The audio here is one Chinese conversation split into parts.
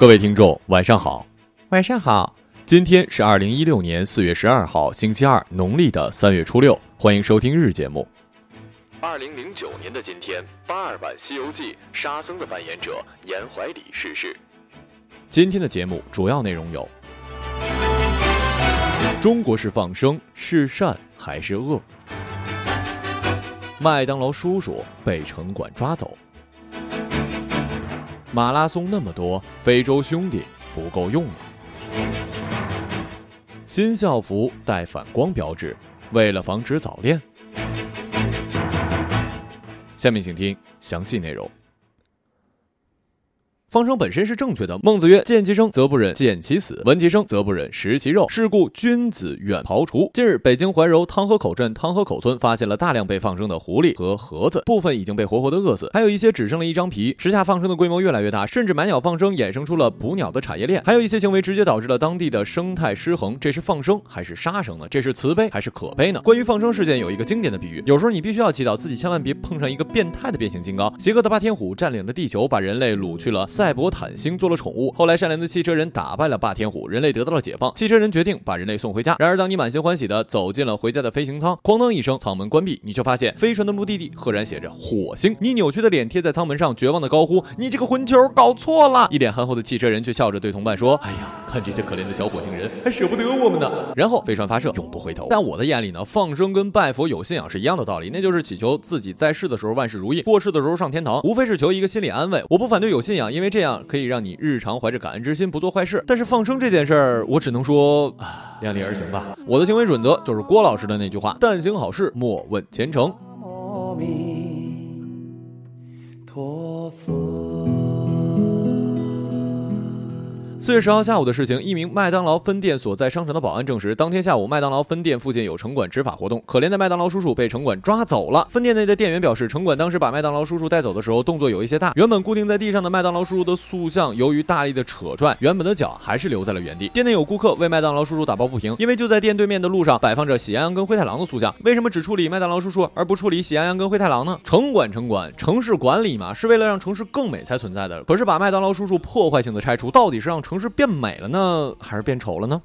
各位听众，晚上好，晚上好。今天是二零一六年四月十二号，星期二，农历的三月初六。欢迎收听日节目。二零零九年的今天，八二版《西游记》沙僧的扮演者严怀礼逝世。今天的节目主要内容有：中国式放生是善还是恶？麦当劳叔叔被城管抓走。马拉松那么多，非洲兄弟不够用了。新校服带反光标志，为了防止早恋。下面请听详细内容。放生本身是正确的。孟子曰：“见其生，则不忍见其死；闻其声，则不忍食其肉。是故君子远庖厨。”近日，北京怀柔汤河口镇汤河口村发现了大量被放生的狐狸和盒子，部分已经被活活的饿死，还有一些只剩了一张皮。时下放生的规模越来越大，甚至买鸟放生衍生出了捕鸟的产业链，还有一些行为直接导致了当地的生态失衡。这是放生还是杀生呢？这是慈悲还是可悲呢？关于放生事件，有一个经典的比喻：有时候你必须要祈祷自己千万别碰上一个变态的变形金刚。邪恶的霸天虎占领了地球，把人类掳去了。赛博坦星做了宠物，后来善良的汽车人打败了霸天虎，人类得到了解放。汽车人决定把人类送回家。然而，当你满心欢喜的走进了回家的飞行舱，哐当一声，舱门关闭，你却发现飞船的目的地赫然写着火星。你扭曲的脸贴在舱门上，绝望的高呼：“你这个混球，搞错了！”一脸憨厚的汽车人却笑着对同伴说：“哎呀，看这些可怜的小火星人，还舍不得我们呢。”然后飞船发射，永不回头。在我的眼里呢，放生跟拜佛有信仰是一样的道理，那就是祈求自己在世的时候万事如意，过世的时候上天堂，无非是求一个心理安慰。我不反对有信仰，因为这样可以让你日常。怀着感恩之心，不做坏事。但是放生这件事儿，我只能说量力而行吧。我的行为准则就是郭老师的那句话：但行好事，莫问前程。阿弥陀佛。四月十号下午的事情，一名麦当劳分店所在商城的保安证实，当天下午麦当劳分店附近有城管执法活动，可怜的麦当劳叔叔被城管抓走了。分店内的店员表示，城管当时把麦当劳叔叔带走的时候，动作有一些大，原本固定在地上的麦当劳叔叔的塑像，由于大力的扯拽，原本的脚还是留在了原地。店内有顾客为麦当劳叔叔打抱不平，因为就在店对面的路上摆放着喜羊羊跟灰太狼的塑像，为什么只处理麦当劳叔叔而不处理喜羊羊跟灰太狼呢？城管城管，城市管理嘛，是为了让城市更美才存在的。可是把麦当劳叔叔破坏性的拆除，到底是让城市变美了呢，还是变丑了呢？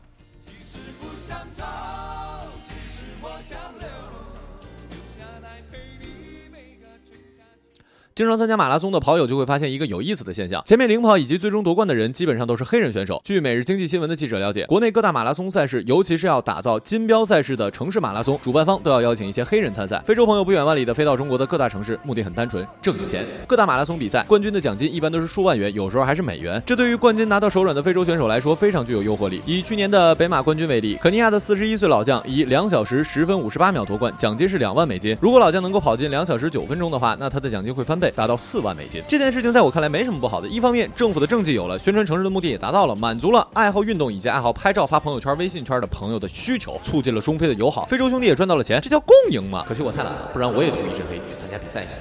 经常参加马拉松的跑友就会发现一个有意思的现象：前面领跑以及最终夺冠的人基本上都是黑人选手。据《每日经济新闻》的记者了解，国内各大马拉松赛事，尤其是要打造金标赛事的城市马拉松，主办方都要邀请一些黑人参赛。非洲朋友不远万里的飞到中国的各大城市，目的很单纯，挣钱。各大马拉松比赛冠军的奖金一般都是数万元，有时候还是美元。这对于冠军拿到手软的非洲选手来说，非常具有诱惑力。以去年的北马冠军为例，肯尼亚的四十一岁老将以两小时十分五十八秒夺冠，奖金是两万美金。如果老将能够跑进两小时九分钟的话，那他的奖金会翻倍，达到四万美金。这件事情在我看来没什么不好的。一方面，政府的政绩有了，宣传城市的目的也达到了，满足了爱好运动以及爱好拍照发朋友圈、微信圈的朋友的需求，促进了中非的友好，非洲兄弟也赚到了钱，这叫共赢嘛？可惜我太懒了，不然我也涂一身黑去参加比赛去。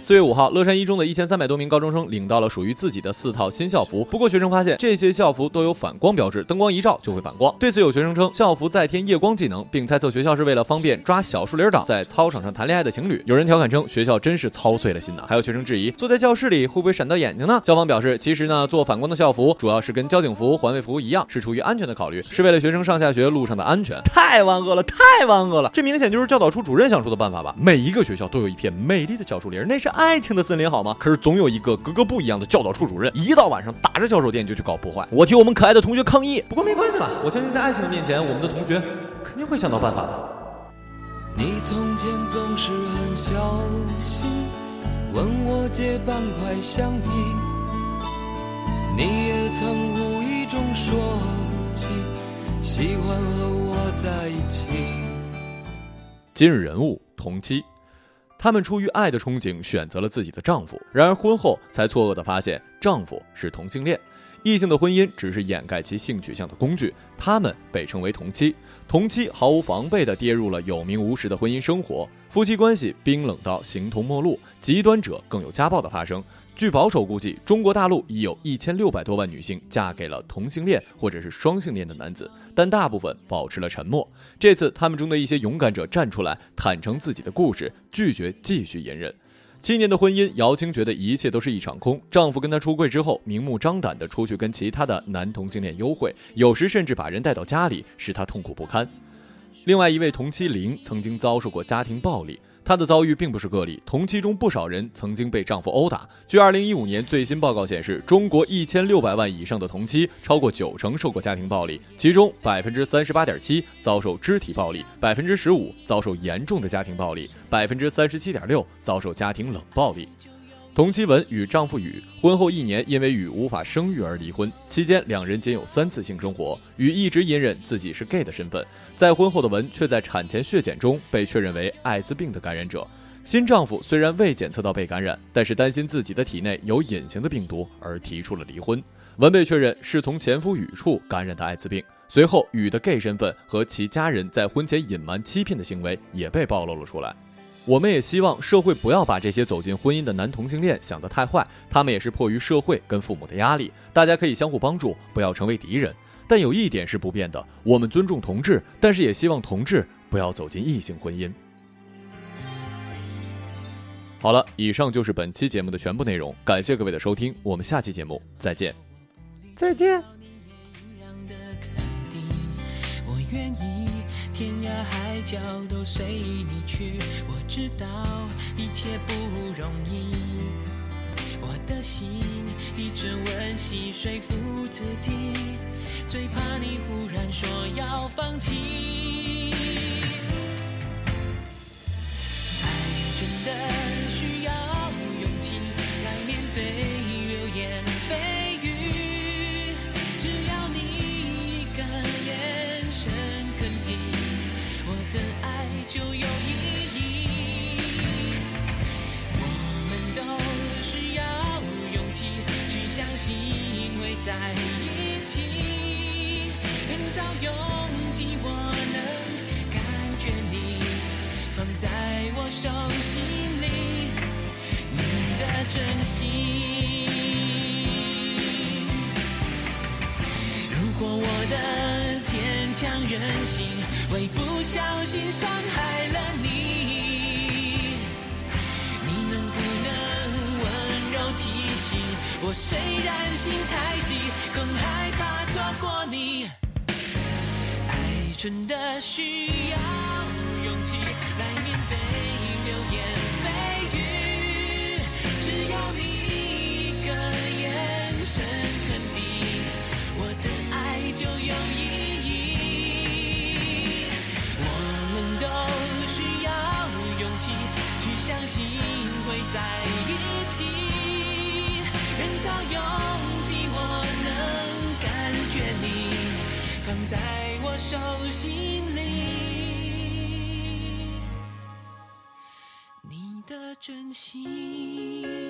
四月五号，乐山一中的一千三百多名高中生领到了属于自己的四套新校服。不过，学生发现这些校服都有反光标志，灯光一照就会反光。对此，有学生称校服再添夜光技能，并猜测学校是为了方便抓小树林党在操场上谈恋爱的情侣。有人调侃称学校真是操碎了心呐。还有学生质疑，坐在教室里会不会闪到眼睛呢？校方表示，其实呢，做反光的校服主要是跟交警服、环卫服一样，是出于安全的考虑，是为了学生上下学路上的安全。太万恶了，太万恶了！这明显就是教导处主任想出的办法吧？每一个学校都有一片美丽的小树林，那是爱情的森林好吗？可是总有一个格格不一样的教导处主任，一到晚上打着小手电就去搞破坏。我替我们可爱的同学抗议。不过没关系了，我相信在爱情的面前，我们的同学肯定会想到办法的。你从前总是很小心，问我借半块橡皮，你也曾无意中说起喜欢和我在一起。今日人物同妻，他们出于爱的憧憬选择了自己的丈夫，然而婚后才错愕地发现丈夫是同性恋。异性的婚姻只是掩盖其性取向的工具，他们被称为同妻。同妻毫无防备地跌入了有名无实的婚姻生活，夫妻关系冰冷到形同陌路，极端者更有家暴的发生。据保守估计，中国大陆已有一千六百多万女性嫁给了同性恋或者是双性恋的男子，但大部分保持了沉默。这次，他们中的一些勇敢者站出来，坦诚自己的故事，拒绝继续隐忍。七年的婚姻，姚青觉得一切都是一场空。丈夫跟她出柜之后，明目张胆地出去跟其他的男同性恋幽会，有时甚至把人带到家里，使她痛苦不堪。另外一位同妻林曾经遭受过家庭暴力。她的遭遇并不是个例，同期中不少人曾经被丈夫殴打。据二零一五年最新报告显示，中国一千六百万以上的同期，超过九成受过家庭暴力，其中百分之三十八点七遭受肢体暴力，百分之十五遭受严重的家庭暴力，百分之三十七点六遭受家庭冷暴力。同期文与丈夫宇婚后一年，因为宇无法生育而离婚。期间，两人仅有三次性生活。宇一直隐忍自己是 gay 的身份，在婚后的文却在产前血检中被确认为艾滋病的感染者。新丈夫虽然未检测到被感染，但是担心自己的体内有隐形的病毒而提出了离婚。文被确认是从前夫宇处感染的艾滋病。随后，宇的 gay 身份和其家人在婚前隐瞒欺骗的行为也被暴露了出来。我们也希望社会不要把这些走进婚姻的男同性恋想得太坏，他们也是迫于社会跟父母的压力，大家可以相互帮助，不要成为敌人。但有一点是不变的，我们尊重同志，但是也希望同志不要走进异性婚姻。好了，以上就是本期节目的全部内容，感谢各位的收听，我们下期节目再见。再见。天涯海角都随你去，我知道一切不容易。我的心一直温习说服自己，最怕你忽然说要放弃。心。如果我的坚强任性。会不小心伤害了你，你能不能温柔提醒我？虽然心太急，更害怕错过你。爱真的需要勇气来面对放在我手心里，你的真心。